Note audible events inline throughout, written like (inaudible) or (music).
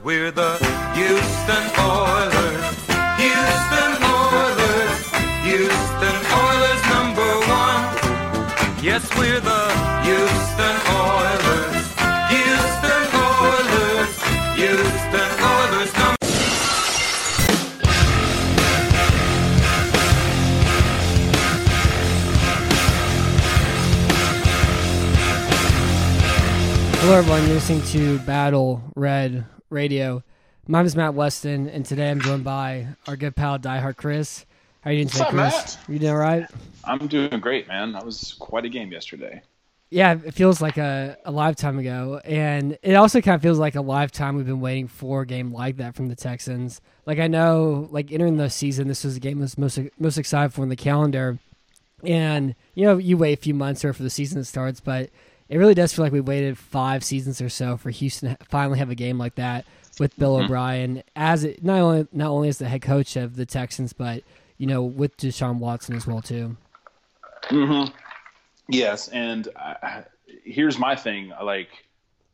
We're the Houston Oilers. Houston Oilers. Houston Oilers number one. Yes, we're the Houston Oilers. Houston Oilers. Houston Oilers number Hello, everyone. You're listening to Battle Red Radio. My name is Matt Weston, and today I'm joined by our good pal, Diehard Chris. How are you doing today, up, Chris? Matt? You doing all right? I'm doing great, man. That was quite a game yesterday. Yeah, it feels like a, a lifetime ago, and it also kind of feels like a lifetime we've been waiting for a game like that from the Texans. Like I know, like entering the season, this was the game I was most most excited for in the calendar, and you know, you wait a few months or for the season starts, but it really does feel like we waited five seasons or so for Houston to finally have a game like that with Bill O'Brien as it, not only not only as the head coach of the Texans, but you know with Deshaun Watson as well too. Mm-hmm. Yes, and I, here's my thing. Like,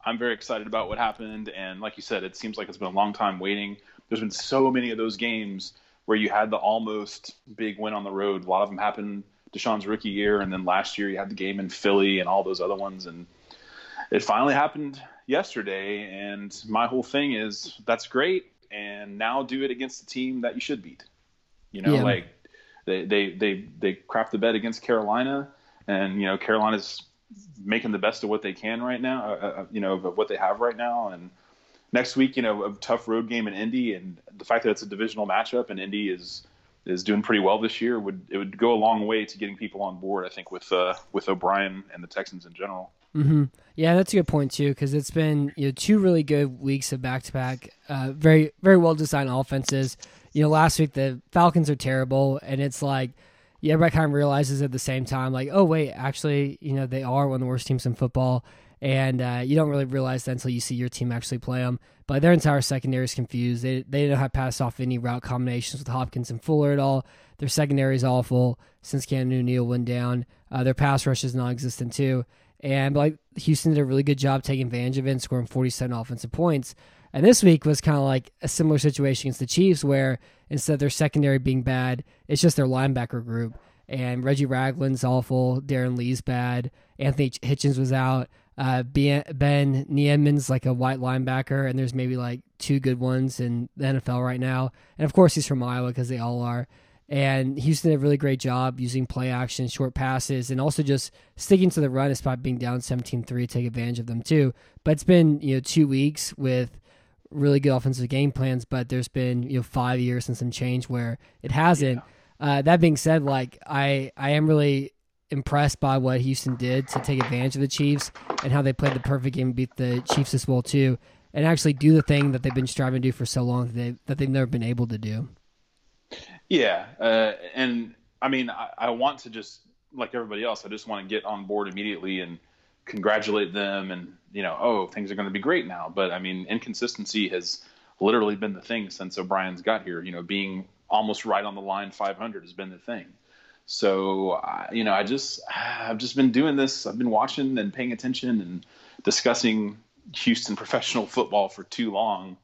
I'm very excited about what happened, and like you said, it seems like it's been a long time waiting. There's been so many of those games where you had the almost big win on the road. A lot of them happened Deshaun's rookie year, and then last year you had the game in Philly and all those other ones, and it finally happened yesterday. And my whole thing is that's great, and now do it against the team that you should beat. You know, Yeah. like they they they they crap the bed against Carolina, and you know Carolina's making the best of what they can right now. Uh, uh, you know of what they have right now, and next week, you know, a tough road game in Indy, and the fact that it's a divisional matchup and Indy is is doing pretty well this year would it would go a long way to getting people on board. I think with uh, with O'Brien and the Texans in general. hmm Yeah, that's a good point too, because it's been you know two really good weeks of back to back, very very well designed offenses. You know, last week the Falcons are terrible, and it's like yeah, everybody kind of realizes at the same time, like, oh wait, actually, you know, they are one of the worst teams in football, and uh, you don't really realize that until you see your team actually play them. But their entire secondary is confused. They they don't have pass off any route combinations with Hopkins and Fuller at all. Their secondary is awful since Cam Newton went down. Uh, their pass rush is non-existent too. And like Houston did a really good job taking advantage of it and scoring 47 offensive points. And this week was kind of like a similar situation against the Chiefs, where instead of their secondary being bad, it's just their linebacker group. And Reggie Ragland's awful. Darron Lee's bad. Anthony Hitchens was out. Uh, Ben Niemann's like a white linebacker, and there's maybe like two good ones in the NFL right now. And of course, he's from Iowa because they all are. And Houston did a really great job using play action, short passes, and also just sticking to the run despite being down 17-3 to take advantage of them too. But it's been you know two weeks with really good offensive game plans, but there's been you know five years and some change where it hasn't. Uh, that being said, like I I am really impressed by what Houston did to take advantage of the Chiefs and how they played the perfect game and beat the Chiefs as well too, and actually do the thing that they've been striving to do for so long that they that they've never been able to do. Yeah, uh, and I mean, I, I want to just like everybody else, I just want to get on board immediately and congratulate them, and you know, oh, things are going to be great now. But I mean, inconsistency has literally been the thing since O'Brien's got here. You know, being almost right on the line 500 has been the thing. So, you know, I just I've just been doing this. I've been watching and paying attention and discussing Houston professional football for too long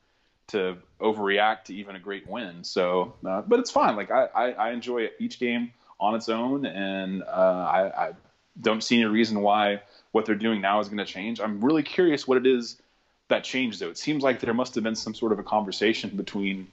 to overreact to even a great win. So, uh, but it's fine. Like I, I, I enjoy each game on its own, and uh, I, I don't see any reason why what they're doing now is going to change. I'm really curious what it is that changed, though. It seems like there must have been some sort of a conversation between,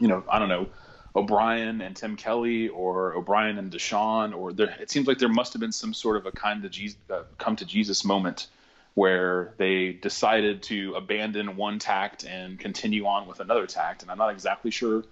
you know, I don't know, O'Brien and Tim Kelly, or O'Brien and Deshaun, or there. It seems like there must have been some sort of a kind of Jesus, uh, come to Jesus moment where they decided to abandon one tact and continue on with another tact. And I'm not exactly sure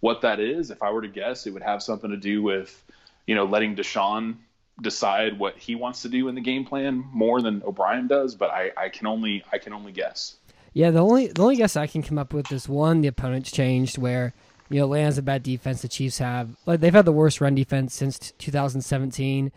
what that is. If I were to guess, it would have something to do with, you know, letting Deshaun decide what he wants to do in the game plan more than O'Brien does. But I, I can only I can only guess. Yeah, the only the only guess I can come up with is one the opponent's changed where you know Atlanta's a bad defense. The Chiefs have like they've had the worst run defense since 2017.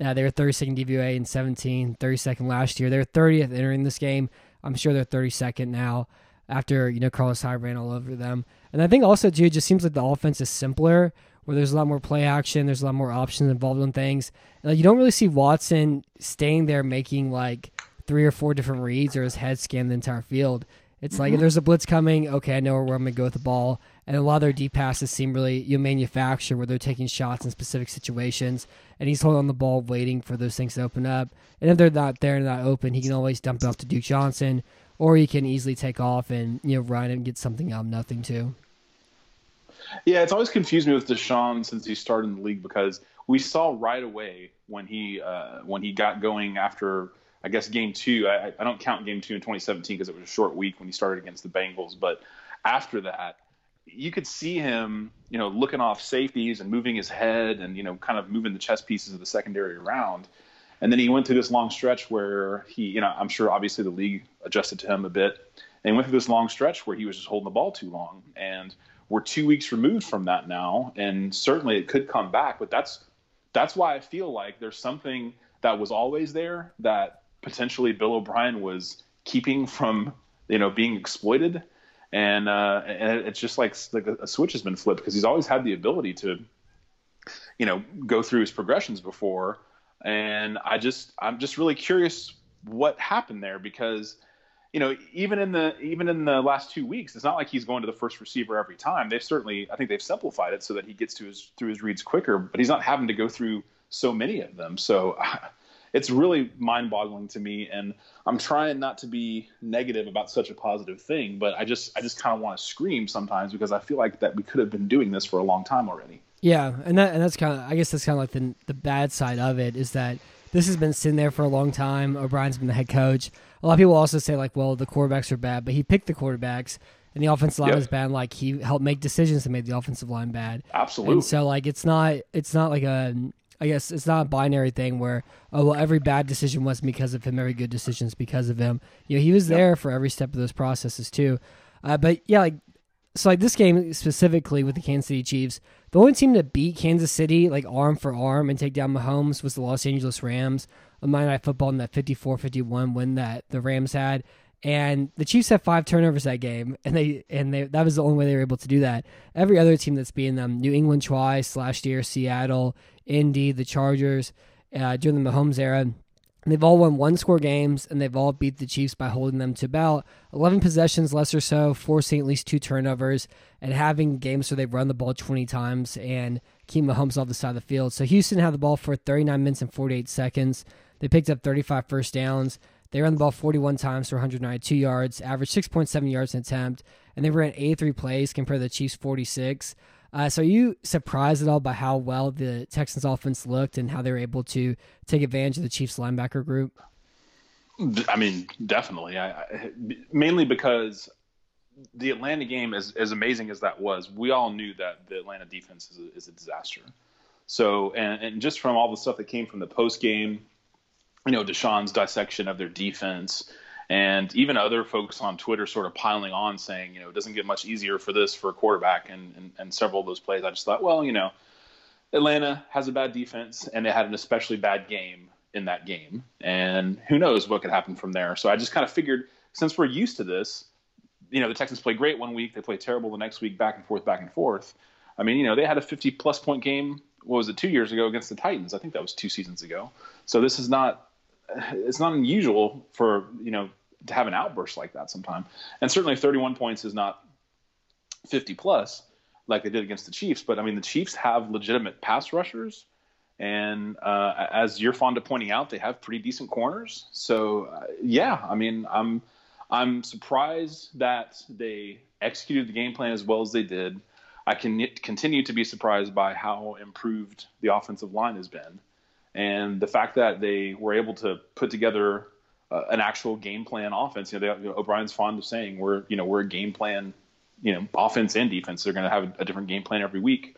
Uh, they were 32nd DVOA in 17, 32nd last year. They're 30th entering this game. I'm sure they're 32nd now after you know Carlos Hyde ran all over them. And I think also too, it just seems like the offense is simpler, where there's a lot more play action, there's a lot more options involved in things. And, like, you don't really see Watson staying there making like three or four different reads or his head scan the entire field. It's like if there's a blitz coming, okay, I know where I'm going to go with the ball. And a lot of their deep passes seem really you know, manufacture where they're taking shots in specific situations. And he's holding on the ball, waiting for those things to open up. And if they're not there and not open, he can always dump it off to Duke Johnson, or he can easily take off and you know run and get something out of nothing too. Yeah, it's always confused me with Deshaun since he started in the league because we saw right away when he uh, when he got going after I guess game two. I, I don't count game two in 2017 because it was a short week when he started against the Bengals, but after that, you could see him, you know, looking off safeties and moving his head and you know, kind of moving the chess pieces of the secondary around. And then he went through this long stretch where he, you know, I'm sure obviously the league adjusted to him a bit, and he went through this long stretch where he was just holding the ball too long. And we're two weeks removed from that now, and certainly it could come back. But that's that's why I feel like there's something that was always there that potentially Bill O'Brien was keeping from you know being exploited, and uh, and it's just like, like a switch has been flipped because he's always had the ability to you know go through his progressions before, and I just I'm just really curious what happened there because you know, even in the even in the last two weeks, it's not like he's going to the first receiver every time. They've certainly, I think, they've simplified it so that he gets to his through his reads quicker, but he's not having to go through so many of them. So (laughs) it's really mind-boggling to me, and I'm trying not to be negative about such a positive thing, but I just I just kind of want to scream sometimes because I feel like that we could have been doing this for a long time already. Yeah, and that and that's kind of I guess that's kind of like the the bad side of it is that this has been sitting there for a long time. O'Brien's been the head coach a lot of people also say like, well, the quarterbacks are bad, but he picked the quarterbacks, and the offensive line yep. was bad. Like he helped make decisions that made the offensive line bad. Absolutely. And so like it's not it's not like a I guess it's not a binary thing where oh well every bad decision was because of him, every good decisions because of him. You know he was there for every step of those processes too. Uh, but yeah, like so like this game specifically with the Kansas City Chiefs, the only team to beat Kansas City like arm for arm and take down Mahomes was the Los Angeles Rams on Monday Night Football in that 54-51 win that the Rams had. And the Chiefs had five turnovers that game, and they and they that was the only way they were able to do that. Every other team that's beating them, New England twice last year, Seattle, Indy, the Chargers, uh, during the Mahomes era, they've all won one score games, and they've all beat the Chiefs by holding them to about 11 possessions, less or so, forcing at least two turnovers, and having games where they've run the ball 20 times and keep Mahomes off the side of the field. So Houston had the ball for 39 minutes and 48 seconds. They picked up 35 first downs. They ran the ball 41 times for 192 yards, averaged 6.7 yards an attempt, and they ran 83 plays compared to the Chiefs' 46. Uh, so, are you surprised at all by how well the Texans' offense looked and how they were able to take advantage of the Chiefs' linebacker group? I mean, definitely. I, I, mainly because the Atlanta game, as as amazing as that was, we all knew that the Atlanta defense is a, is a disaster. So, and, and just from all the stuff that came from the post game, you know, Deshaun's dissection of their defense, and even other folks on Twitter sort of piling on saying, you know, it doesn't get much easier for this for a quarterback, and, and, and several of those plays, I just thought, well, you know, Atlanta has a bad defense, and they had an especially bad game in that game, and who knows what could happen from there. So I just kind of figured, since we're used to this, you know, the Texans play great one week, they play terrible the next week, back and forth, back and forth. I mean, you know, they had a 50 plus point game. What was it, two years ago against the Titans? I think that was two seasons ago. So this is not it's not unusual for you know to have an outburst like that sometime. And certainly 31 points is not 50 plus like they did against the Chiefs. But I mean, the Chiefs have legitimate pass rushers. And uh, as you're fond of pointing out, they have pretty decent corners. So uh, yeah, I mean, I'm I'm surprised that they executed the game plan as well as they did. I can continue to be surprised by how improved the offensive line has been and the fact that they were able to put together uh, an actual game plan offense. You know, they, you know, O'Brien's fond of saying we're you know we're a game plan, you know, offense and defense. They're going to have a, different game plan every week.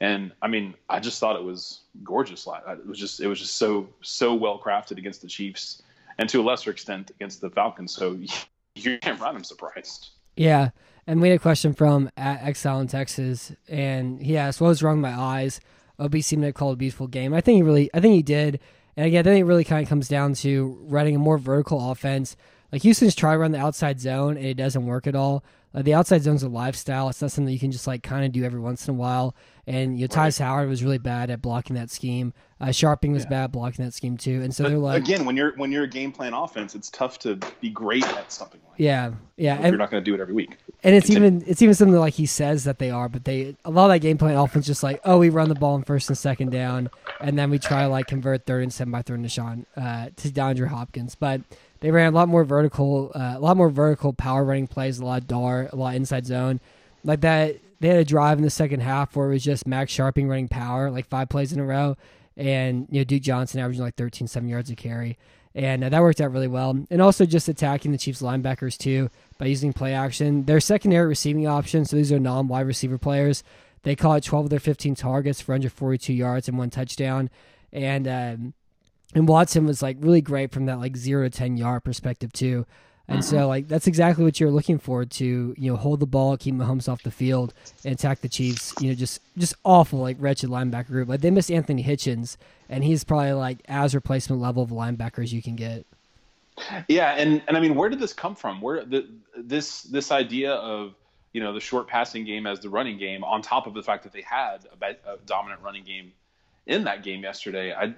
And I mean, I just thought it was gorgeous. It was just it was just so so well crafted against the Chiefs, and to a lesser extent against the Falcons. So (laughs) you can't run. I'm surprised. Yeah. And we had a question from at Exile in Texas, and he asked, "What was wrong with my eyes?" OB seemed to a beautiful game. I think he really, I think he did. And again, I think it really kind of comes down to running a more vertical offense. Like Houston's try to run the outside zone and it doesn't work at all. Uh, the outside zone's a lifestyle. It's not something that you can just like kind of do every once in a while. And you know, Tytus Howard was really bad at blocking that scheme. Uh, Scharping was Yeah. bad blocking that scheme too. And so But they're like, again, when you're when you're a game plan offense, it's tough to be great at something like yeah, yeah. if And, you're not going to do it every week. and it's Continue. even it's even something like he says that they are, but they a lot of that game plan offense just like, oh, we run the ball in first and second down, and then we try to like convert third and seven by third and Deshaun uh, to DeAndre Hopkins. But they ran a lot more vertical, uh, a lot more vertical power running plays, a lot of dar, a lot inside zone, like that. They had a drive in the second half where it was just Max Scharping running power, like five plays in a row, and you know Duke Johnson averaging like 13, 7 yards a carry. And uh, that worked out really well. And also just attacking the Chiefs linebackers too by using play action. Their secondary receiving option, so these are non wide receiver players. They caught 12 of their 15 targets for under 42 yards and one touchdown. And um, and Watson was like really great from that like zero to 10 yard perspective too. And so mm-hmm. like that's exactly what you're looking for to you know hold the ball, keep Mahomes off the field, and attack the Chiefs. You know just just awful like wretched linebacker group. Like they missed Anthony Hitchens, and he's probably like as replacement level of linebackers you can get. Yeah, and and I mean, where did this come from? Where the this this idea of you know the short passing game as the running game, on top of the fact that they had a, a dominant running game in that game yesterday, I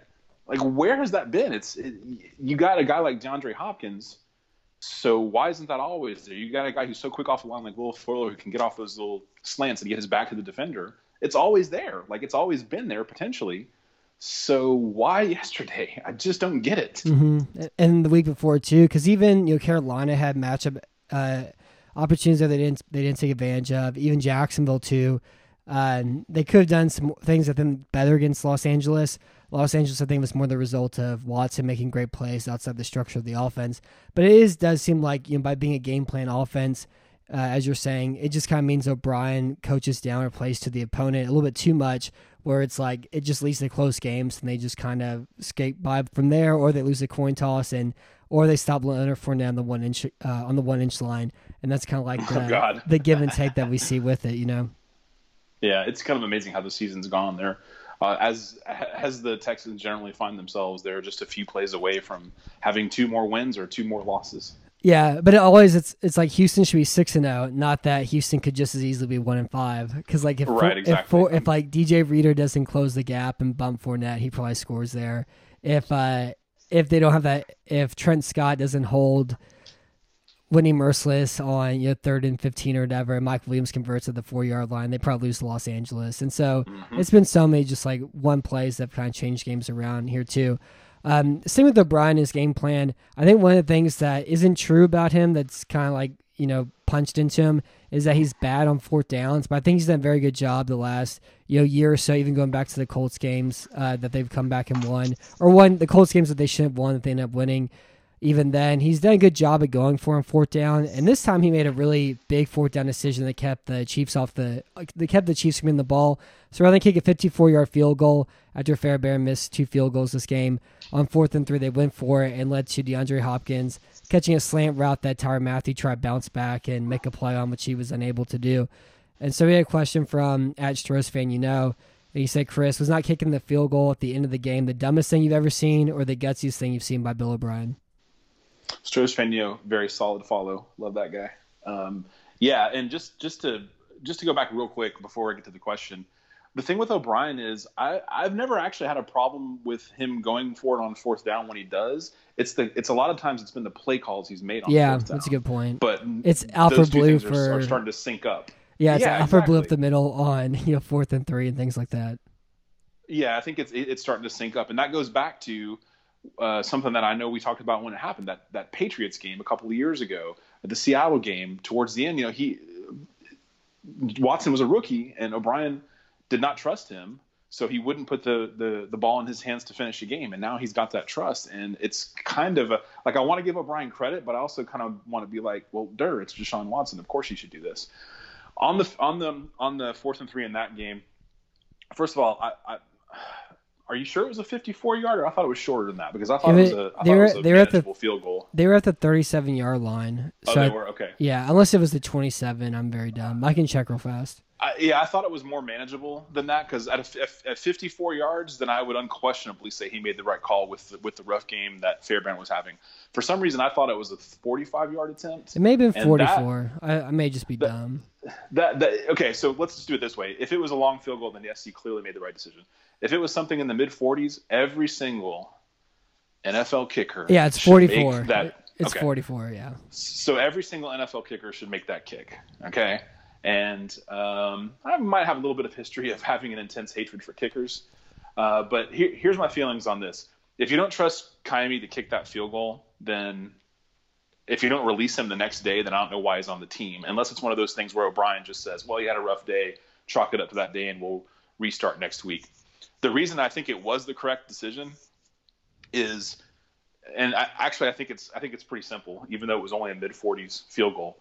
like where has that been? It's it, you got a guy like DeAndre Hopkins, so why isn't that always there? You got a guy who's so quick off the line like Will Fuller who can get off those little slants and get his back to the defender. It's always there, like it's always been there potentially. So why yesterday? I just don't get it. hmm And the week before too, because even you know Carolina had matchup uh, opportunities that they didn't they didn't take advantage of. Even Jacksonville too. Um, they could have done some things that been better against Los Angeles. Los Angeles, I think, was more the result of Watson making great plays outside the structure of the offense. But it is does seem like you know by being a game plan offense, uh, as you're saying, it just kind of means O'Brien coaches down or plays to the opponent a little bit too much, where it's like it just leads to close games and they just kind of skate by from there, or they lose a coin toss and or they stop Leonard Fournette on the one inch uh, on the one inch line, and that's kind of like (laughs) Oh, the, God. the give and take that we see with it, you know. Yeah, it's kind of amazing how the season's gone there. Uh, as as the Texans generally find themselves, they're just a few plays away from having two more wins or two more losses. Yeah, but it always it's it's like Houston should be six and zero, not that Houston could just as easily be one and five. Because like if Right, if, exactly. four, if like DJ Reader doesn't close the gap and bump Fournette, he probably scores there. If uh if they don't have that, if Trent Scott doesn't hold Whitney Mercilus on you know third and fifteen or whatever, and Mike Williams converts at the four yard line, they probably lose to Los Angeles. And so it's been so many just like one plays that have kind of changed games around here too. Um, same with O'Brien, his game plan. I think one of the things that isn't true about him that's kind of like, you know, punched into him is that he's bad on fourth downs, but I think he's done a very good job the last, you know, year or so, even going back to the Colts games uh, that they've come back and won, or won the Colts games that they should have won that they end up winning. Even then, he's done a good job at going for him fourth down, and this time he made a really big fourth down decision that kept the Chiefs off the. They kept the Chiefs from getting the ball. So rather than kick a 54-yard field goal after Fairbairn missed two field goals this game, on fourth and three they went for it and led to DeAndre Hopkins catching a slant route that Tyrann Mathieu tried to bounce back and make a play on, which he was unable to do. And so we had a question from at Stros fan, you know. And he said, Chris, was not kicking the field goal at the end of the game the dumbest thing you've ever seen or the gutsiest thing you've seen by Bill O'Brien? Strohs Fenio, very solid follow. Love that guy. Um, yeah, and just just to just to go back real quick before I get to the question, the thing with O'Brien is I I've never actually had a problem with him going for it on fourth down when he does. It's the it's a lot of times it's been the play calls he's made on Yeah, fourth down. that's a good point. But It's Alfred Blue things are, are for- starting to sync up. Yeah, it's Yeah, Alfred Blue up the middle on you know fourth and three and things like that. Yeah, I think it's it's starting to sync up, and that goes back to uh, something that I know we talked about when it happened that that Patriots game a couple of years ago, the Seattle game. Towards the end, you know, he Watson was a rookie, and O'Brien did not trust him, so he wouldn't put the the the ball in his hands to finish the game. And now he's got that trust, and it's kind of a, like I want to give O'Brien credit, but I also kind of want to be like, well, Dur, it's Deshaun Watson. Of course, he should do this. On the on the on the fourth and three in that game, first of all, I are you sure it was a 54 yarder? I thought it was shorter than that because I thought Yeah, it was a, I they it were- was a they were at the- field goal. They were at the thirty-seven yard line. Oh, so they I- were okay. yeah, unless it was the twenty-seven, I'm very dumb. I can check real fast. I, I, yeah, I thought it was more manageable than that because at, a, at 54 yards, then I would unquestionably say he made the right call with the, with the rough game that Fairbairn was having. For some reason, I thought it was a 45 yard attempt. It may have been 44. That, I, I, may just be that, dumb. That, that okay, so let's just do it this way. If it was a long field goal, then yes, he clearly made the right decision. If it was something in the mid 40s, every single NFL kicker, yeah, it's 44. That it's okay. 44, yeah. So every single NFL kicker should make that kick. Okay. And um, I might have a little bit of history of having an intense hatred for kickers. Uh, but here, here's my feelings on this. If you don't trust Ka'imi to kick that field goal, then if you don't release him the next day, then I don't know why he's on the team. Unless it's one of those things where O'Brien just says, well, you had a rough day, chalk it up to that day, and we'll restart next week. The reason I think it was the correct decision is, and I, actually I think it's I think it's pretty simple, even though it was only a mid 40s field goal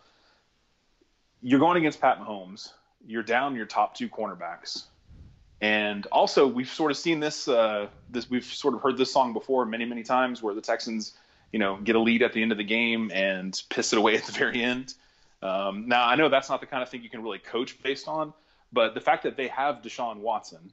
you're going against Pat Mahomes. You're down your top two cornerbacks, and also we've sort of seen this. Uh, this we've sort of heard this song before many many times, where the Texans, you know, get a lead at the end of the game and piss it away at the very end. Um, now I know that's not the kind of thing you can really coach based on, but the fact that they have Deshaun Watson,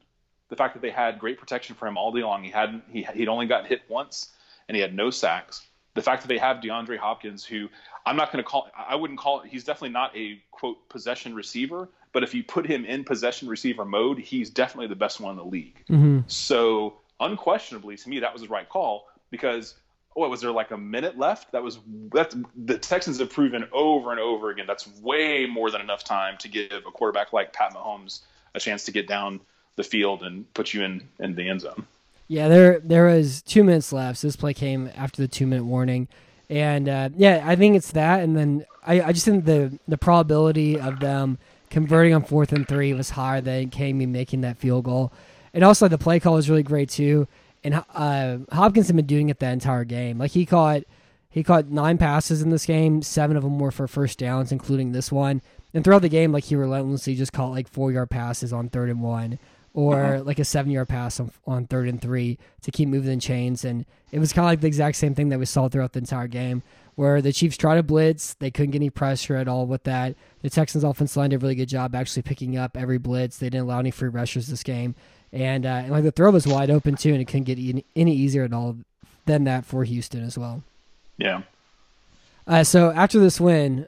the fact that they had great protection for him all day long, he hadn't he he'd only gotten hit once and he had no sacks the fact that they have DeAndre Hopkins, who I'm not going to call, I wouldn't call it, he's definitely not a quote possession receiver, but if you put him in possession receiver mode, he's definitely the best one in the league. Mm-hmm. So unquestionably, to me, that was the right call because what was there like a minute left? That was that the Texans have proven over and over again that's way more than enough time to give a quarterback like Pat Mahomes a chance to get down the field and put you in in the end zone. Yeah, there there was two minutes left. So this play came after the two minute warning, and uh, yeah, I think it's that. And then I, I just think the the probability of them converting on fourth and three was higher than Ka'imi making that field goal, and also the play call was really great too. And uh, Hopkins had been doing it the entire game. Like he caught he caught nine passes in this game. Seven of them were for first downs, including this one. And throughout the game, like he relentlessly just caught like four yard passes on third and one or uh-huh. like a seven yard pass on, on third and three to keep moving the chains. And it was kind of like the exact same thing that we saw throughout the entire game, where the Chiefs tried to blitz. They couldn't get any pressure at all with that. The Texans' offense line did a really good job actually picking up every blitz. They didn't allow any free rushers this game. And, uh, and like the throw was wide open too, and it couldn't get any, any easier at all than that for Houston as well. Yeah. Uh, so after this win,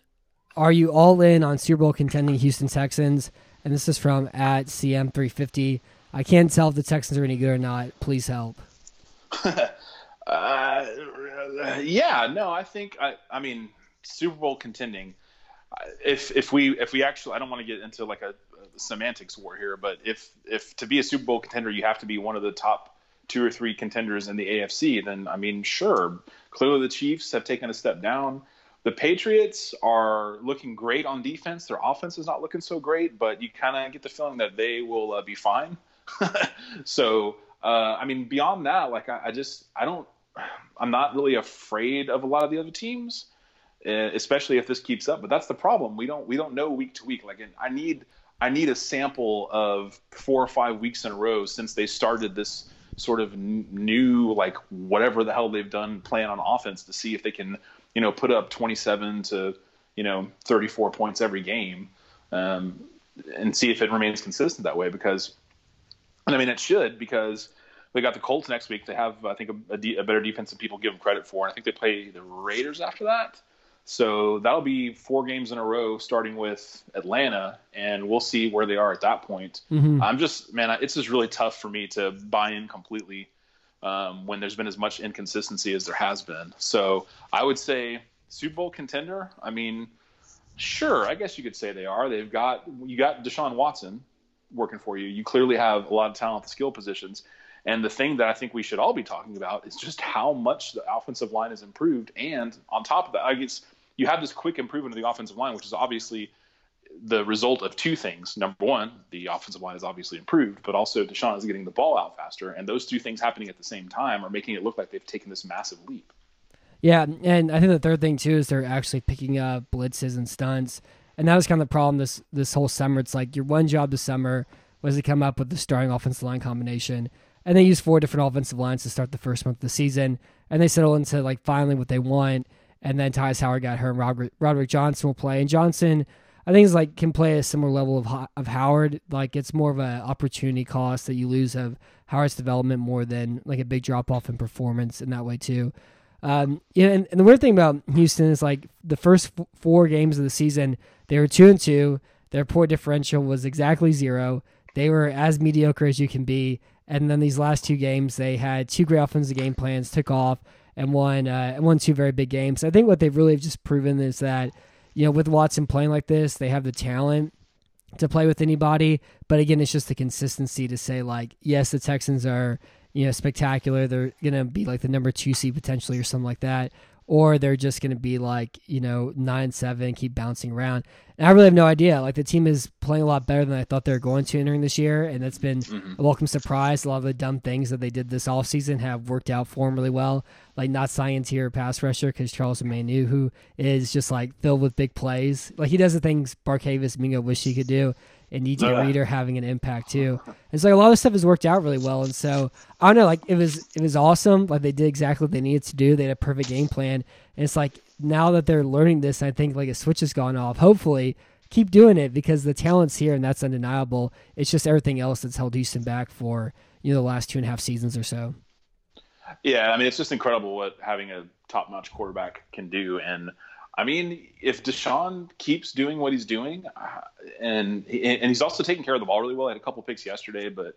are you all in on Super Bowl contending Houston Texans? And this is from at CM350. I can't tell if the Texans are any good or not. Please help. (laughs) uh, yeah, no, I think I, I mean Super Bowl contending. If if we if we actually, I don't want to get into like a, a semantics war here, but if if to be a Super Bowl contender, you have to be one of the top two or three contenders in the AFC, then I mean, sure. Clearly, the Chiefs have taken a step down the Patriots are looking great on defense. Their offense is not looking so great, but you kind of get the feeling that they will uh, be fine. (laughs) so, uh, I mean, beyond that, like I, I, just I don't, I'm not really afraid of a lot of the other teams, uh, especially if this keeps up. But that's the problem. We don't we don't know week to week. Like I need I need a sample of four or five weeks in a row since they started this sort of new like whatever the hell they've done plan on offense to see if they can you know, put up 27 to, you know, 34 points every game um, and see if it remains consistent that way because, and I mean, it should because they got the Colts next week. They have, I think, a, a, de- a better defense than people give them credit for. And I think they play the Raiders after that. So that'll be four games in a row, starting with Atlanta, and we'll see where they are at that point. Mm-hmm. I'm just, man, it's just really tough for me to buy in completely um, when there's been as much inconsistency as there has been. So I would say Super Bowl contender. I mean, sure, I guess you could say they are. They've got you got Deshaun Watson working for you. You clearly have a lot of talent at the skill positions. And the thing that I think we should all be talking about is just how much the offensive line has improved. And on top of that, I guess you have this quick improvement of the offensive line, which is obviously the result of two things. Number one, the offensive line is obviously improved, but also Deshaun is getting the ball out faster, and those two things happening at the same time are making it look like they've taken this massive leap. Yeah, and I think the third thing too is they're actually picking up blitzes and stunts, and that was kind of the problem this this whole summer. It's like your one job this summer was to come up with the starting offensive line combination, and they used four different offensive lines to start the first month of the season, and they settle into like finally what they want. And then Tytus Howard got hurt, and Robert, Roderick Johnson will play, and Johnson I think it's like can play a similar level of of Howard. Like it's more of an opportunity cost that you lose of Howard's development more than like a big drop off in performance in that way too. Um, yeah, and, and the weird thing about Houston is like the first f- four games of the season, they were two and two. Their point differential was exactly zero. They were as mediocre as you can be. And then these last two games, they had two great offensive game plans, took off, and won uh, and won two very big games. I think what they've really just proven is that you know with Watson playing like this, they have the talent to play with anybody. But again, it's just the consistency to say like, yes, the Texans are you know spectacular. They're gonna be like the number two seed potentially or something like that. Or they're just going to be like, you know, 9 7, keep bouncing around. And I really have no idea. Like, the team is playing a lot better than I thought they were going to entering this year. And that's been Mm-hmm. a welcome surprise. A lot of the dumb things that they did this off season have worked out for them really well. Like, not signing tier pass rusher because Charles Omenihu, who is just like filled with big plays. Like, he does the things Barkevious Mingo wish he could do and DJ oh, Yeah. Reader having an impact too. And so like, a lot of stuff has worked out really well. And so I don't know, like it was it was awesome. Like they did exactly what they needed to do. They had a perfect game plan. And it's like now that they're learning this, I think like a switch has gone off. Hopefully, keep doing it because the talent's here and that's undeniable. It's just everything else that's held Houston back for you know the last two and a half seasons or so. Yeah, I mean, it's just incredible what having a top notch quarterback can do. And I mean, if Deshaun keeps doing what he's doing, uh, and and he's also taking care of the ball really well. He had a couple picks yesterday, but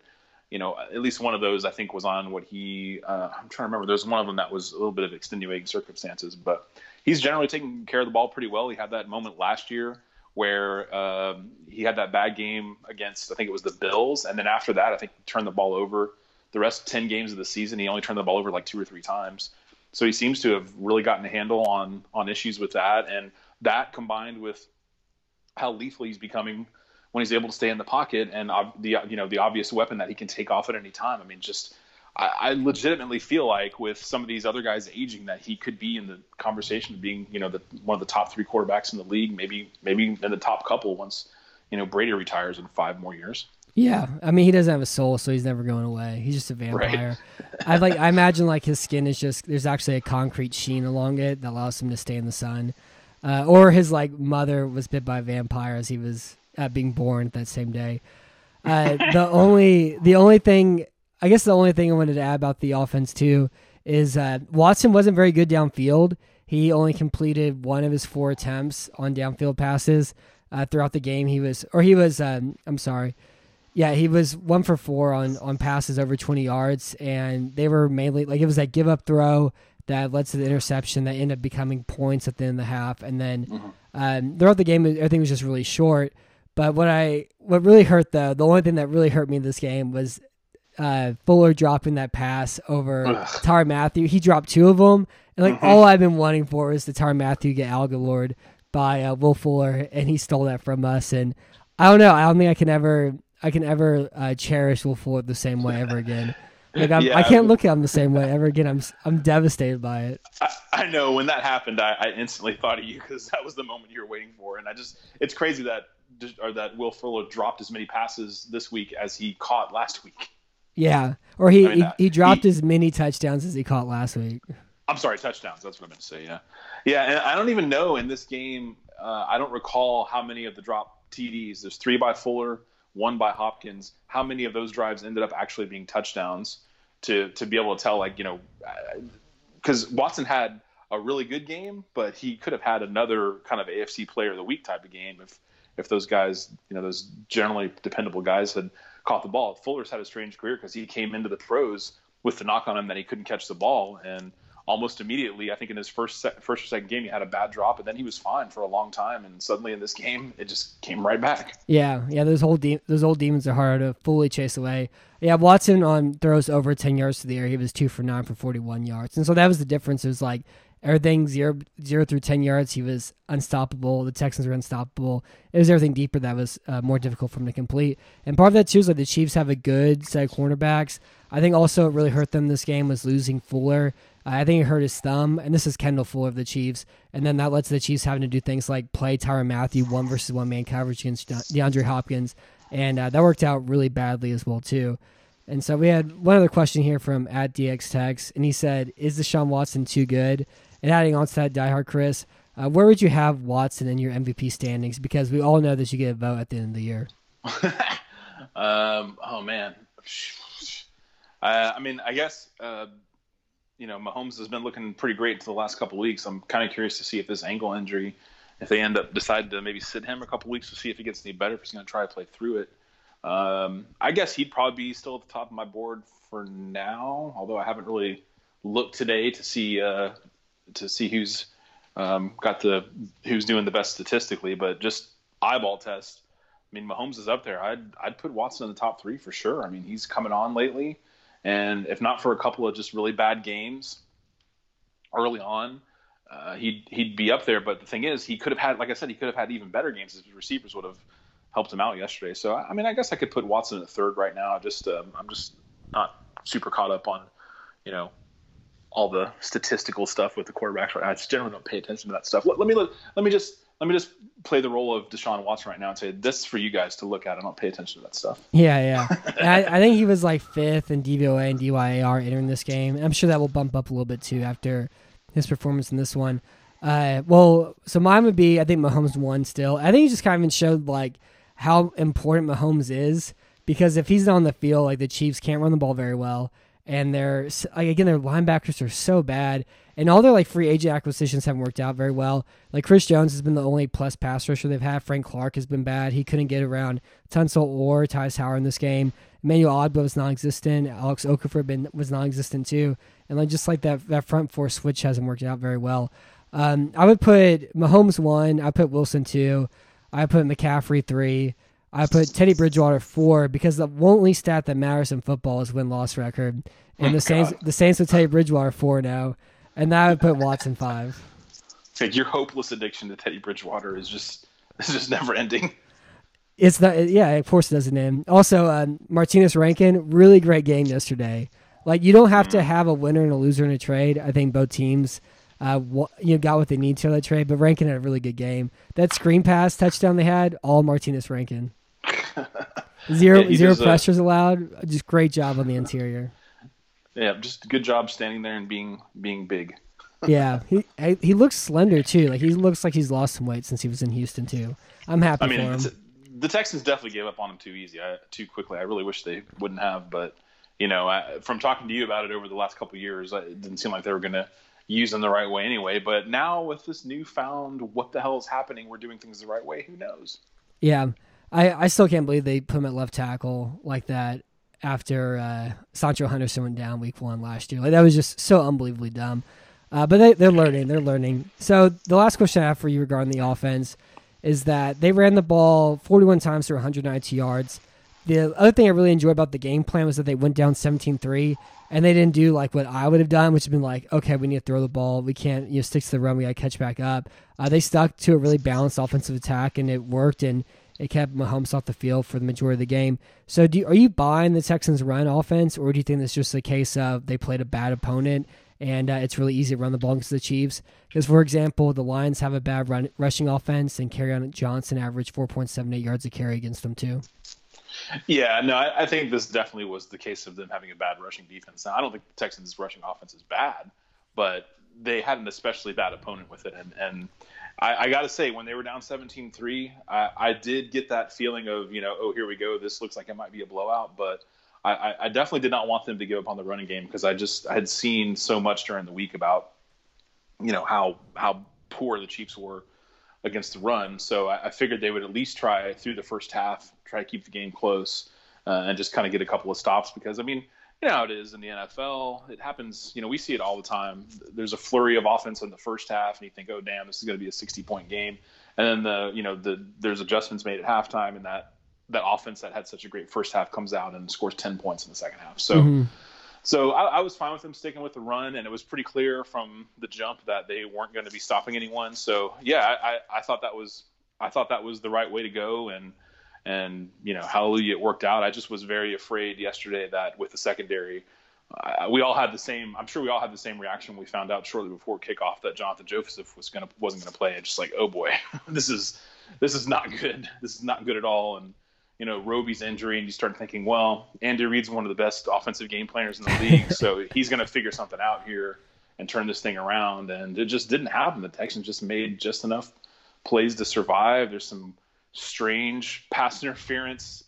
you know, at least one of those I think was on what he. Uh, I'm trying to remember. There's one of them that was a little bit of extenuating circumstances, but he's generally taking care of the ball pretty well. He had that moment last year where um, he had that bad game against I think it was the Bills, and then after that, I think he turned the ball over. The rest ten games of the season, he only turned the ball over like two or three times. So he seems to have really gotten a handle on on issues with that, and that combined with how lethal he's becoming when he's able to stay in the pocket and the you know the obvious weapon that he can take off at any time. I mean, just I, I legitimately feel like with some of these other guys aging that he could be in the conversation of being you know the one of the top three quarterbacks in the league, maybe maybe in the top couple once you know Brady retires in five more years. Yeah, I mean he doesn't have a soul, so he's never going away. He's just a vampire. I like I imagine like his skin is just there's actually a concrete sheen along it that allows him to stay in the sun. Uh, or his like mother was bit by a vampire as he was uh, being born that same day. Uh, (laughs) the only the only thing I guess the only thing I wanted to add about the offense too is uh, Watson wasn't very good downfield. He only completed one of his four attempts on downfield passes uh, throughout the game. He was, or he was, um, I'm sorry, yeah, he was one for four on on passes over 20 yards, and they were mainly like it was that give up throw that led to the interception that ended up becoming points at the end of the half, and then um, throughout the game everything was just really short. But what I what really hurt though, the only thing that really hurt me in this game was uh, Fuller dropping that pass over Ugh. Tyrann Mathieu. He dropped two of them, and like all I've been wanting for is the Tyrann Mathieu get algalored by uh, Will Fuller, and he stole that from us. And I don't know. I don't think I can ever I can ever uh, cherish Will Fuller the same way ever again. (laughs) Like I'm, Yeah. I can't look at him the same way ever again. I'm I'm devastated by it. I, I know when that happened, I, I instantly thought of you because that was the moment you were waiting for, and I just it's crazy that or that Will Fuller dropped as many passes this week as he caught last week. Yeah, or he I mean, he, uh, he dropped he- as many touchdowns as he caught last week. I'm sorry, touchdowns. That's what I meant to say. Yeah, yeah. And I don't even know in this game. Uh, I don't recall how many of the drop TDs. There's three by Fuller, one by Hopkins. How many of those drives ended up actually being touchdowns? To to be able to tell, like you know, uh, because Watson had a really good game, but he could have had another kind of AFC Player of the Week type of game if if those guys, you know, those generally dependable guys had caught the ball. Fuller's had a strange career because he came into the pros with the knock on him that he couldn't catch the ball, and almost immediately, I think in his first first or second game, he had a bad drop, and then he was fine for a long time, and suddenly in this game, it just came right back. Yeah, yeah, those old de- those old demons are hard to fully chase away. Yeah, Watson on throws over ten yards to the air. He was two for nine for forty one yards, and so that was the difference. It was like everything zero zero through ten yards. He was unstoppable. The Texans were unstoppable. It was everything deeper that was uh, more difficult for him to complete. And part of that too is like the Chiefs have a good set of cornerbacks. I think also it really hurt them this game was losing Fuller. I think it hurt his thumb, and this is Kendall Fuller of the Chiefs. And then that led to the Chiefs having to do things like play Tyrann Mathieu one versus one man coverage against De- DeAndre Hopkins, and uh, that worked out really badly as well too. And so we had one other question here from at DX Tex, and he said, "Is Deshaun Watson too good?" And adding on to that, diehard Chris, Uh, where would you have Watson in your MVP standings? Because we all know that you get a vote at the end of the year. (laughs) um, oh man, uh, I mean, I guess uh, you know Mahomes has been looking pretty great for the last couple weeks. I'm kind of curious to see if this ankle injury, if they end up decide to maybe sit him a couple weeks to see if he gets any better, if he's going to try to play through it. Um, I guess he'd probably be still at the top of my board for now, although I haven't really looked today to see uh, to see who's um, got the who's doing the best statistically. But just eyeball test, I mean, Mahomes is up there. I'd I'd put Watson in the top three for sure. I mean, he's coming on lately, and if not for a couple of just really bad games early on, uh, he'd he'd be up there. But the thing is, he could have had, like I said, he could have had even better games if his receivers would have helped him out yesterday. So I mean, I guess I could put Watson at third right now. Just um, I'm just not super caught up on, you know, all the statistical stuff with the quarterbacks right now. I just generally don't pay attention to that stuff. Let, let me let, let me just let me just play the role of Deshaun Watson right now and say this is for you guys to look at. I don't pay attention to that stuff. Yeah, yeah. (laughs) I, I, think he was like fifth in DVOA and DYAR entering this game. I'm sure that will bump up a little bit too after his performance in this one. Uh, well, so mine would be I think Mahomes won still. I think he just kind of showed like how important Mahomes is because if he's not on the field, like the Chiefs can't run the ball very well, and they're like again their linebackers are so bad, and all their like free agent acquisitions haven't worked out very well. Like Chris Jones has been the only plus pass rusher they've had. Frank Clark has been bad. He couldn't get around Tunsil or Tytus Howard in this game. Emmanuel Ogbah was non-existent. Alex Okafor been was non-existent too, and like just like that that front four switch hasn't worked out very well. Um, I would put Mahomes one. I put Wilson two. I put McCaffrey three. I put Teddy Bridgewater four because the only stat that matters in football is win loss record, and oh, the Saints God. the Saints with Teddy Bridgewater four now, and now I would put Watson five. Like your hopeless addiction to Teddy Bridgewater is just is just never ending. It's not, yeah, of course it doesn't end. Also, um, Martinas Rankin, really great game yesterday. Like you don't have to mm-hmm. have a winner and a loser in a trade. I think both teams uh, you know, got what they need to that trade. But Rankin had a really good game. That screen pass touchdown they had, all Martinas Rankin. (laughs) Zero yeah, zero pressures a, allowed. Just great job on the interior. Yeah, just good job standing there and being being big. (laughs) yeah, he he looks slender too. Like he looks like he's lost some weight since he was in Houston too. I'm happy I mean, for him. The Texans definitely gave up on him too easy, I, too quickly. I really wish they wouldn't have, but you know, I, from talking to you about it over the last couple years, it didn't seem like they were going to use them the right way anyway. But now with this newfound, what the hell is happening? We're doing things the right way. Who knows? Yeah, I I still can't believe they put him at left tackle like that after uh, Seantrel Henderson went down week one last year. Like that was just so unbelievably dumb. Uh, but they, they're learning. They're learning. So the last question I have for you regarding the offense is that they ran the ball 41 times for 190 yards. The other thing I really enjoyed about the game plan was that they went down 17-3 and they didn't do like what I would have done, which has been like, okay, we need to throw the ball. We can't, you know, stick to the run. We got to catch back up. Uh, they stuck to a really balanced offensive attack, and it worked, and it kept Mahomes off the field for the majority of the game. So, do are you buying the Texans' run offense, or do you think it's just a case of they played a bad opponent and uh, it's really easy to run the ball against the Chiefs? Because, for example, the Lions have a bad run, rushing offense, and Kerryon Johnson averaged 4.78 yards a carry against them too. Yeah, no, I, I, think this definitely was the case of them having a bad rushing defense. Now, I don't think the Texans' rushing offense is bad, but they had an especially bad opponent with it. And, and I, I got to say, when they were down 17 3, I, I, did get that feeling of, you know, oh, here we go. This looks like it might be a blowout. But I, I definitely did not want them to give up on the running game because I just I had seen so much during the week about, you know, how, how poor the Chiefs were against the run. So I, I, figured they would at least try through the first half, try to keep the game close, uh, and just kind of get a couple of stops. Because I mean, you know how it is in the NFL. It happens. You know, we see it all the time. There's a flurry of offense in the first half, and you think, oh damn, this is going to be a 60 point game. And then the you know the there's adjustments made at halftime, and that that offense that had such a great first half comes out and scores 10 points in the second half. So. Mm-hmm so I, I, was fine with them sticking with the run, and it was pretty clear from the jump that they weren't going to be stopping anyone. So yeah, I, I thought that was I thought that was the right way to go, and and you know hallelujah it worked out. I just was very afraid yesterday that with the secondary, uh, we all had the same. I'm sure we all had the same reaction when we found out shortly before kickoff that Johnathan Joseph was gonna wasn't gonna play. And just like oh boy, (laughs) this is this is not good. This is not good at all, and you know Roby's injury, and you start thinking, well, Andy Reid's one of the best offensive game planners in the league, so (laughs) he's going to figure something out here. and turn this thing around. And it just didn't happen. The Texans just made just enough plays to survive. There's some strange pass interference,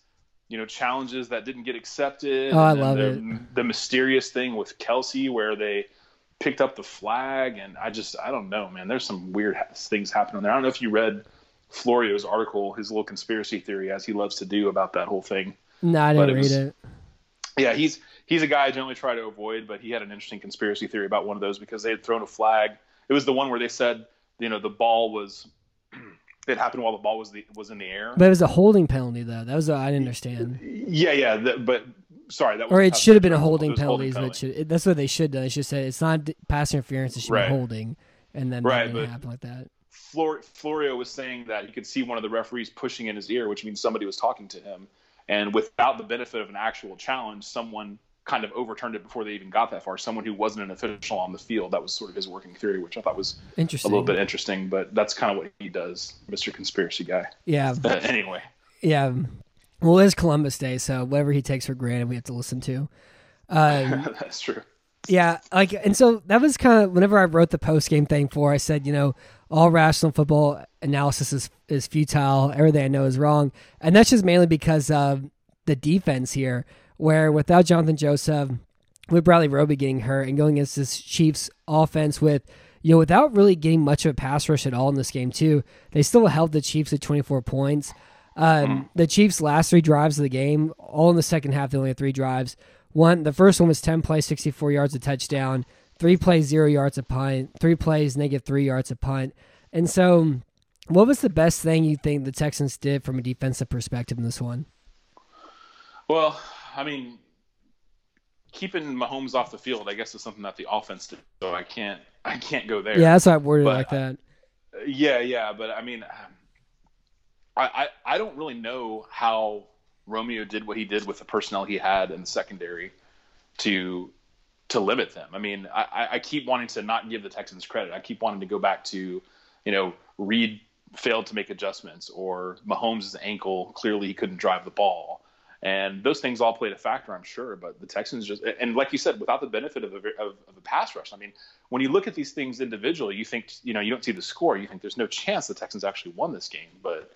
you know, challenges that didn't get accepted. Oh, I And love the, it. The mysterious thing with Kelce where they picked up the flag, and I just I don't know, man. There's some weird things happening there. I don't know if you read Florio's article, his little conspiracy theory, as he loves to do about that whole thing. No, I didn't it read was- it. Yeah, he's he's a guy I generally try to avoid, but he had an interesting conspiracy theory about one of those because they had thrown a flag. It was the one where they said, you know, the ball was (clears throat) it happened while the ball was the was in the air. But it was a holding penalty though. That was I didn't understand. yeah, yeah, the, but sorry, that was Or it should have been a holding penalty. is what it penalty. should, it- that's what they should done. They should say it's not pass interference. It should Right. be holding, and then Right, that but- happen like that. Flor- Florio was saying that he could see one of the referees pushing in his ear, which means somebody was talking to him, and without the benefit of an actual challenge, someone kind of overturned it before they even got that far. Someone who wasn't an official on the field. That was sort of his working theory, which I thought was interesting. a little bit interesting. But that's kind of what he does, Mr. Conspiracy Guy. Yeah, But (laughs) anyway, yeah. Well, it's Columbus Day, so whatever he takes for granted, we have to listen to. Um, (laughs) that's true. Yeah, like, and so that was kind of whenever I wrote the post game thing for, I said, you know, all rational football analysis is is futile. Everything I know is wrong, and that's just mainly because of the defense here, where without Johnathan Joseph, with Bradley Roby getting hurt and going against this Chiefs offense with, you know, without really getting much of a pass rush at all in this game too, they still held the Chiefs at 24 points. Um, the Chiefs' last three drives of the game, all in the second half, they only had three drives. One, the first one was 10 plays, 64 yards, a touchdown. Three plays, zero yards, a punt. Three plays, negative three yards, a punt. And so, what was the best thing you think the Texans did from a defensive perspective in this one? Well, I mean, keeping Mahomes off the field, I guess, is something that the offense did. So I can't, I can't go there. Yeah, that's why I worded it But- like that. Uh, yeah, yeah, but I mean, I, I I don't really know how Romeo did what he did with the personnel he had in the secondary to to limit them. I mean, I, I- keep wanting to not give the Texans credit. I keep wanting to go back to, you know, Reid failed to make adjustments, or Mahomes' ankle clearly he couldn't drive the ball, and those things all played a factor, I'm sure. But the Texans just and like you said, without the benefit of a of, of a pass rush, I mean, when you look at these things individually, you think you know you don't see the score, you think there's no chance the Texans actually won this game, but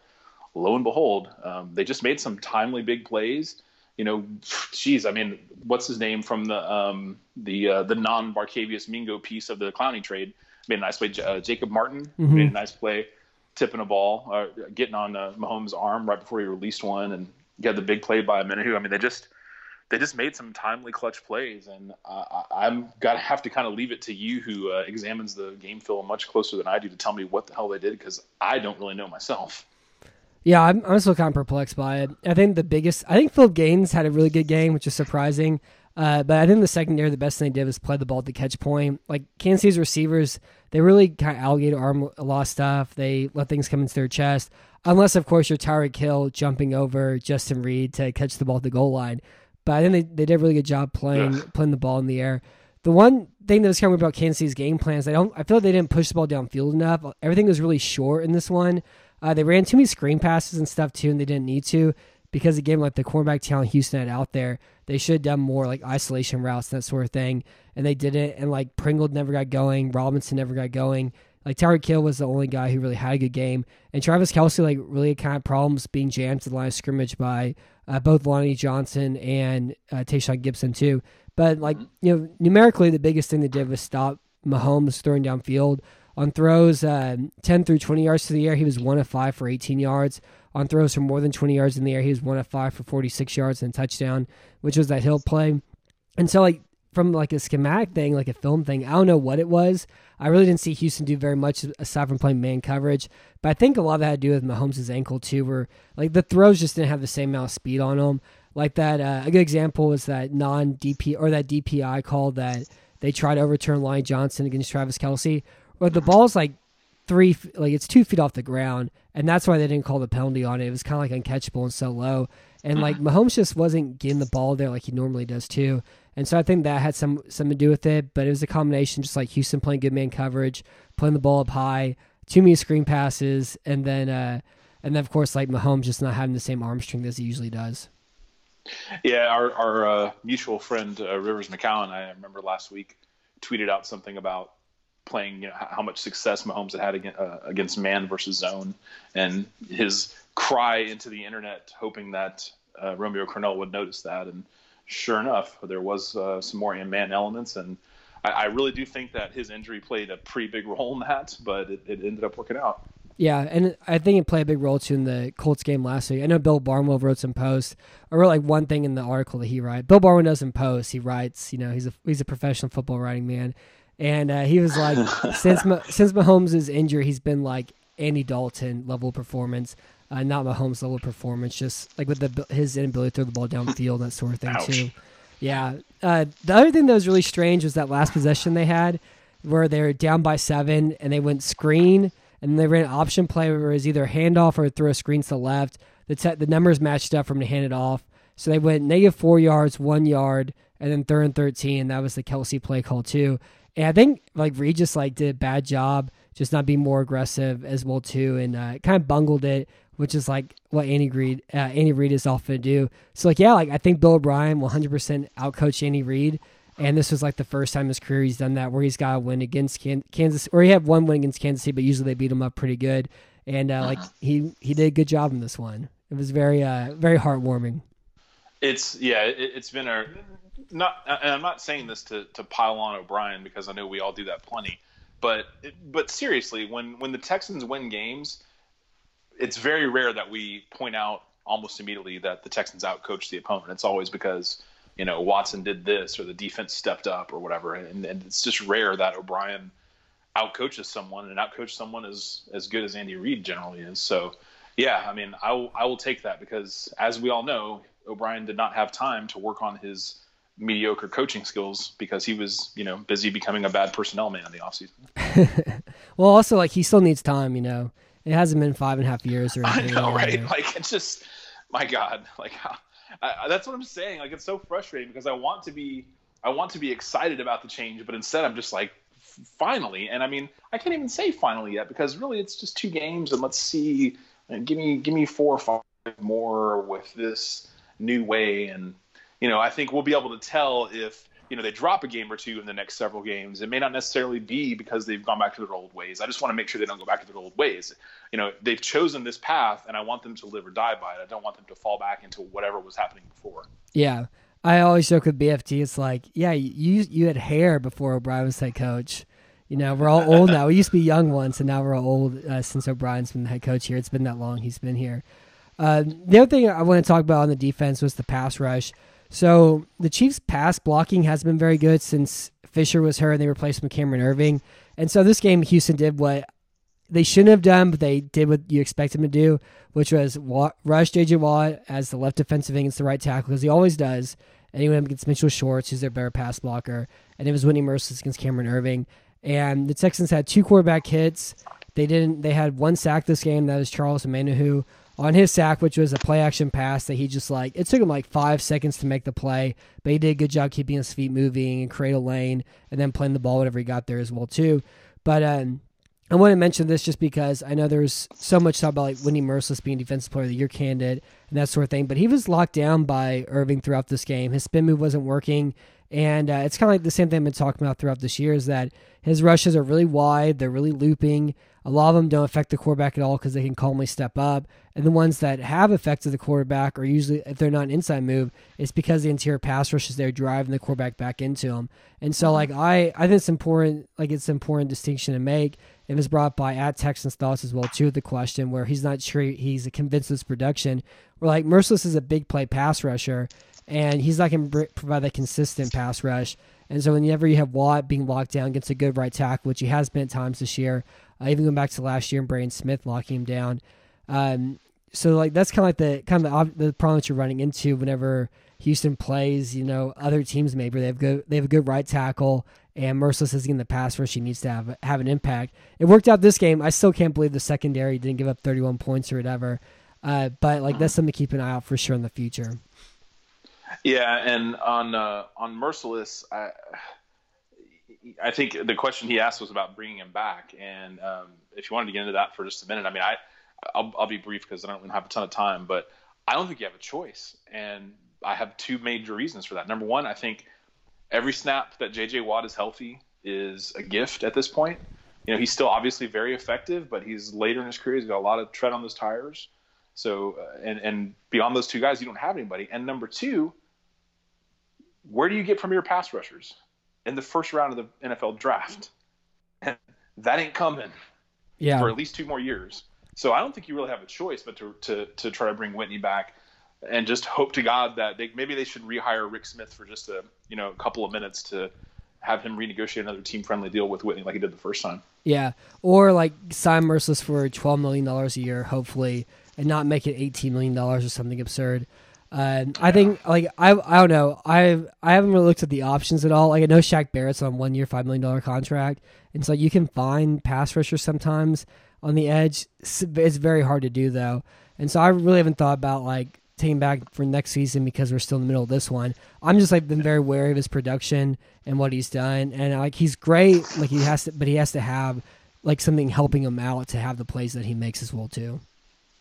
lo and behold, um, they just made some timely big plays. You know, geez, I mean, what's his name from the um, the uh, the non Barkevious Mingo piece of the Clowney trade? Made a nice play. J- Uh, Jacob Martin made a nice play, tipping a ball, uh, getting on uh, Mahomes' arm right before he released one, and got the big play by a minute. I mean, they just they just made some timely clutch plays, and I- I'm gonna have to kind of leave it to you, who uh, examines the game film much closer than I do, to tell me what the hell they did because I don't really know myself. Yeah, I'm, I'm still kind of perplexed by it. I think the biggest, I think Phillip Gaines had a really good game, which is surprising. Uh, but I think the secondary, the best thing they did was play the ball at the catch point. Like Kansas City's receivers, they really kind of alligator arm a lot of stuff. They let things come into their chest, unless of course you're Tyreek Hill jumping over Justin Reid to catch the ball at the goal line. But I think they, they did a really good job playing Ugh. playing the ball in the air. The one thing that was kind of weird about Kansas City's game plans, I don't, I feel like they didn't push the ball downfield enough. Everything was really short in this one. Uh, they ran too many screen passes and stuff too, and they didn't need to because again, like the cornerback talent Houston had out there, they should have done more like isolation routes that sort of thing, and they didn't. And like Pringle never got going, Robinson never got going. Like Tyreek Hill was the only guy who really had a good game, and Travis Kelce like really had kind of problems being jammed to the line of scrimmage by uh, both Lonnie Johnson and uh, Tashaun Gipson too. But like you know, numerically, the biggest thing they did was stop Mahomes throwing downfield on throws uh, 10 through 20 yards to the air. He was one of five for 18 yards. On throws from more than 20 yards in the air, he was one of five for 46 yards and a touchdown, which was that Hill play. And so, like from like a schematic thing, like a film thing, I don't know what it was. I really didn't see Houston do very much aside from playing man coverage. But I think a lot of that had to do with Mahomes' ankle too, where like the throws just didn't have the same amount of speed on them. Like that, uh, a good example was that non DP or that DPI call that they tried to overturn Lonnie Johnson against Travis Kelce, where the ball's like three, like it's two feet off the ground, and that's why they didn't call the penalty on it. It was kind of like uncatchable and so low, and like Mahomes just wasn't getting the ball there like he normally does too. And so I think that had some something to do with it, but it was a combination, just like Houston playing good man coverage, playing the ball up high, too many screen passes, and then uh, and then of course like Mahomes just not having the same arm strength as he usually does. Yeah, our our uh, mutual friend uh, Rivers McCown, I remember last week tweeted out something about playing, you know, how much success Mahomes had had against, uh, against man versus zone, and his cry into the internet, hoping that uh, Romeo Crennel would notice that. And sure enough, there was uh, some more in man elements, and I, I, really do think that his injury played a pretty big role in that, but it, it ended up working out. Yeah, and I think it played a big role too in the Colts game last week. I know Bill Barnwell wrote some posts. I wrote like one thing in the article that he wrote. Bill Barnwell doesn't post; he writes. You know, he's a he's a professional football writing man, and uh, he was like, (laughs) since since Mahomes' injury, he's been like Andy Dalton level performance, uh, not Mahomes level performance. Just like with the his inability to throw the ball downfield, that sort of thing Ouch. too. Yeah. Uh, the other thing that was really strange was that last possession they had, where they were down by seven and they went screen and they ran an option play where it was either handoff or throw a screen to the left. The te- the numbers matched up from to hand it off, so they went negative four yards, one yard, and then third and thirteen. That was the Kelce play call too. And I think like Reid just like did a bad job, just not being more aggressive as well too, and uh, kind of bungled it, which is like what Andy Reid uh, Andy Reid is often do. So like yeah, like I think Bill O'Brien will 100% outcoach Andy Reid. And this was like the first time in his career he's done that, where he's got a win against Kansas, or he had one win against Kansas City, but usually they beat him up pretty good. And uh, like he he did a good job in this one. It was very uh very heartwarming. It's yeah, it, has been a not, and I'm not saying this to to pile on O'Brien because I know we all do that plenty, but but seriously, when when the Texans win games, it's very rare that we point out almost immediately that the Texans outcoached the opponent. It's always because you know Watson did this or the defense stepped up or whatever, and, and it's just rare that O'Brien outcoaches someone and outcoach someone as as good as Andy Reid generally is. So yeah, I mean, I will, I will take that because as we all know, O'Brien did not have time to work on his mediocre coaching skills because he was, you know, busy becoming a bad personnel man in the offseason. (laughs) well, also like he still needs time, you know. It hasn't been five and a half years or (laughs) anything. I know, right? Like it's just, my God, like I, that's what I'm saying. Like it's so frustrating because I want to be, I want to be excited about the change, but instead I'm just like, finally. And I mean, I can't even say finally yet because really it's just two games, and let's see. Uh, give me, give me four or five more with this new way, and you know, I think we'll be able to tell if you know they drop a game or two in the next several games. It may not necessarily be because they've gone back to their old ways. I just want to make sure they don't go back to their old ways. You know, they've chosen this path, and I want them to live or die by it. I don't want them to fall back into whatever was happening before. Yeah, I always joke with BFT. It's like, yeah, you you had hair before O'Brien was head coach. You know, we're all old now. We used to be young once, and now we're all old uh, since O'Brien's been the head coach here. It's been that long he's been here. Uh, the other thing I want to talk about on the defense was the pass rush. So the Chiefs' pass blocking has been very good since Fisher was hurt and they replaced him with Cameron Erving. And so this game, Houston did what they shouldn't have done, but they did what you expect them to do, which was rush J.J. Watt as the left defensive against the right tackle, because he always does. And he against Mitchell Schwartz, who's their better pass blocker. And it was Whitney Mercilus against Cameron Erving. And the Texans had two quarterback hits. They didn't. They had one sack this game. That was Charles Omenihu on his sack, which was a play action pass that he just like it took him like five seconds to make the play, but he did a good job keeping his feet moving and create a lane and then playing the ball whenever he got there as well too. But um, I want to mention this just because I know there's so much talk about like Whitney Mercilus being defensive player of the year candidate and that sort of thing, but he was locked down by Erving throughout this game. His spin move wasn't working, and uh, it's kind of like the same thing I've been talking about throughout this year is that his rushes are really wide, they're really looping. A lot of them don't affect the quarterback at all because they can calmly step up. And the ones that have affected the quarterback are usually, if they're not an inside move, it's because the interior pass rush is there driving the quarterback back into them. And so, mm-hmm. like, I, I think it's important, like, it's an important distinction to make. It was brought by at Texans thoughts as well too. The question where he's not sure he's convinced of his production. Where like Mercilus is a big play pass rusher, and he's not going to provide that consistent pass rush. And so whenever you have Watt being locked down against a good right tackle, which he has been at times this year, uh, even going back to last year and Braden Smith locking him down. Um, so like that's kind of like the kind of the, the problem that you're running into whenever Houston plays. You know, other teams maybe they have good they have a good right tackle and Mercilus is in the pass rush. He needs to have have an impact. It worked out this game. I still can't believe the secondary didn't give up 31 points or whatever. Uh, but like that's something to keep an eye out for sure in the future. Yeah, and on uh, on Mercilus, I, I think the question he asked was about bringing him back, and um, if you wanted to get into that for just a minute, I mean, I I'll, I'll be brief because I don't have a ton of time, but I don't think you have a choice, and I have two major reasons for that. Number one, I think every snap that J.J. Watt is healthy, is a gift at this point. You know, he's still obviously very effective, but he's later in his career. He's got a lot of tread on those tires. So, uh, and and beyond those two guys, you don't have anybody. And number two, where do you get from your pass rushers in the first round of the NFL draft? And that ain't coming Yeah. for at least two more years. So I don't think you really have a choice but to to, to try to bring Whitney back and just hope to God that they maybe they should rehire Rick Smith for just a you know a couple of minutes to have him renegotiate another team friendly deal with Whitney like he did the first time. Yeah, or like sign Mercilus for twelve million dollars a year, hopefully, and not make it eighteen million dollars or something absurd. Uh, I think like I I don't know I I haven't really looked at the options at all. Like I know Shaq Barrett's on one year five million dollar contract, and so you can find pass rushers sometimes on the edge. It's very hard to do though, and so I really haven't thought about like taking back for next season because we're still in the middle of this one. I'm just like been very wary of his production and what he's done, and like he's great. Like he has to, but he has to have like something helping him out to have the plays that he makes as well too.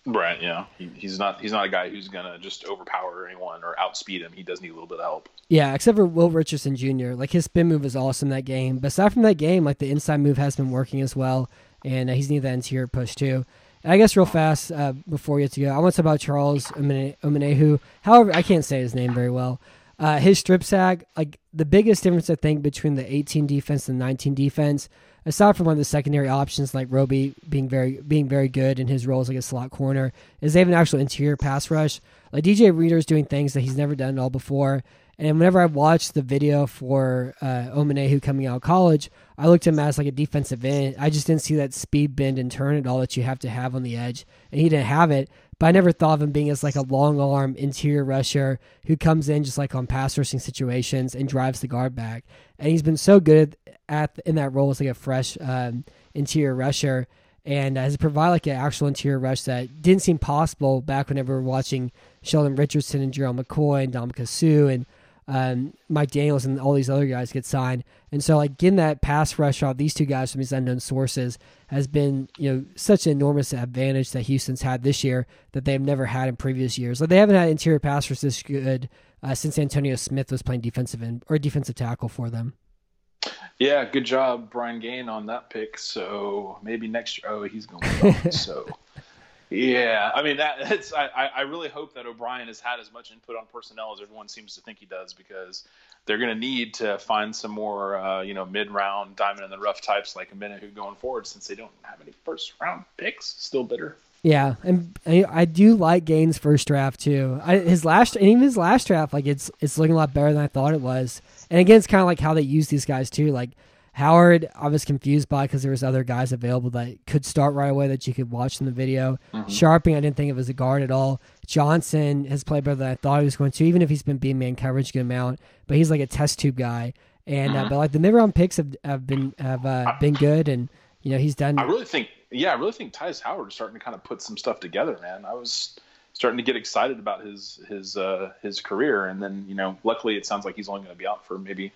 Right. Yeah. He, he's not he's not a guy who's gonna just overpower anyone or outspeed him. He does need a little bit of help. Yeah, except for Will Richardson Jr. Like his spin move is awesome that game. But aside from that game, like the inside move has been working as well, and uh, he's needed that interior push too. And I guess real fast uh, before we get to go, I want to talk about Charles Omene- Omenihu. However, I can't say his name very well. Uh, his strip sack, like the biggest difference I think between the 18 defense and 19 defense, aside from one of the secondary options like Roby being very being very good in his role as like a slot corner, is they have an actual interior pass rush. Like DJ Reader's doing things that he's never done at all before. And whenever I watched the video for uh, Omenihu coming out of college, I looked at him as like a defensive end. I just didn't see that speed bend and turn at all that you have to have on the edge, and he didn't have it. But I never thought of him being as like a long arm interior rusher who comes in just like on pass rushing situations and drives the guard back. And he's been so good at in that role as like a fresh um, interior rusher and has provided like an actual interior rush that didn't seem possible back whenever we were watching Sheldon Richardson and Gerald McCoy and Dominic Sue and um, Mike Daniels and all these other guys get signed. And so, like getting that pass rush off these two guys from these unknown sources has been, you know, such an enormous advantage that Houston's had this year that they've never had in previous years. Like they haven't had interior pass rush this good uh, since Antonio Smith was playing defensive end or defensive tackle for them. Yeah, good job, Brian Gaine, on that pick. So maybe next year. Oh, he's going. To be gone, (laughs) so yeah, I mean that. (laughs) It's, I I really hope that O'Brien has had as much input on personnel as everyone seems to think he does because they're going to need to find some more, uh, you know, mid-round diamond in the rough types like Omenihu going forward since they don't have any first-round picks. Still bitter. Yeah, and I, I do like Gaine's first draft too. I, his last, and even his last draft, like it's it's looking a lot better than I thought it was. And again, it's kind of like how they use these guys too. Like Howard, I was confused by because there was other guys available that could start right away that you could watch in the video. Scharping, I didn't think it was a guard at all. Johnson has played better than I thought he was going to, even if he's been being man coverage a good amount. But he's like a test tube guy. And uh, but like the mid round picks have, have been have uh, been good, and you know he's done. I really think, yeah, I really think Tytus Howard is starting to kind of put some stuff together, man. I was starting to get excited about his his uh, his career, and then you know, luckily it sounds like he's only going to be out for maybe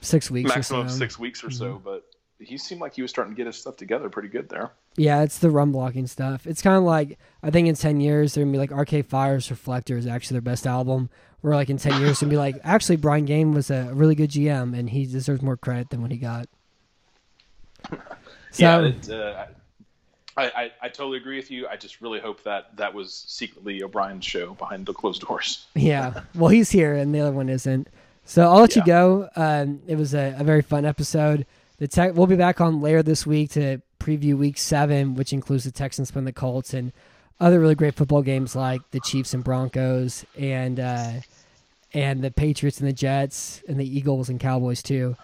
six weeks, maximum or so. six weeks or so. But he seemed like he was starting to get his stuff together pretty good there. Yeah, it's the run blocking stuff. It's kind of like I think in ten years they're gonna be like Arcade Fire's Reflektor is actually their best album. Where like in ten years gonna be like (laughs) actually Brian Gaine was a really good GM and he deserves more credit than what he got. (laughs) So yeah, it, uh, I, I I totally agree with you. I just really hope that that was secretly O'Brien's show behind the closed doors. (laughs) Yeah. Well, he's here and the other one isn't. So I'll let you go. Um, it was a, a very fun episode. The tech we'll be back on later this week to preview week seven, which includes the Texans playing the Colts and other really great football games like the Chiefs and Broncos and uh, and the Patriots and the Jets and the Eagles and Cowboys too.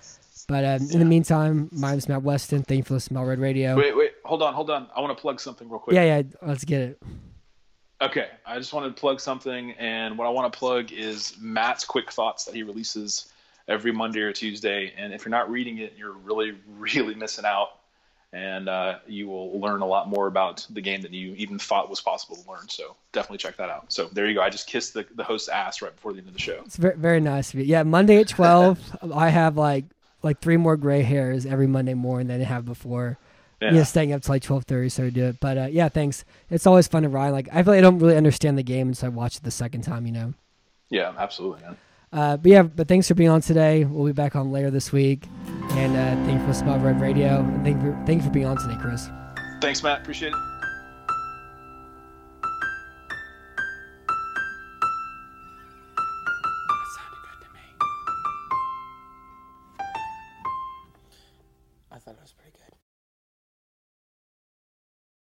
But um, in the meantime, my name's Matt Weston. Thank you for listening to Smell Red Radio. Wait, wait, hold on, hold on. I want to plug something real quick. yeah, yeah. Let's get it. Okay, I just wanted to plug something, and what I want to plug is Matt's quick thoughts that he releases every Monday or Tuesday. And if you're not reading it, you're really, (laughs) really missing out, and uh, you will learn a lot more about the game than you even thought was possible to learn. So definitely check that out. So there you go. I just kissed the, the host's ass right before the end of the show. It's very, very nice of you. Yeah, Monday at twelve. (laughs) I have like like three more gray hairs every Monday morning than I have before. Yeah. Yeah, staying up till like twelve thirty, so I do it. But uh, yeah, thanks. It's always fun to ride. Like I feel like I don't really understand the game, and so I watch it the second time. You know. Yeah, absolutely, man. Uh, but yeah, but thanks for being on today. We'll be back on later this week. And uh, thank you for listening to Red Radio. And thank you, for, thank you for being on today, Chris. Thanks, Matt. Appreciate it.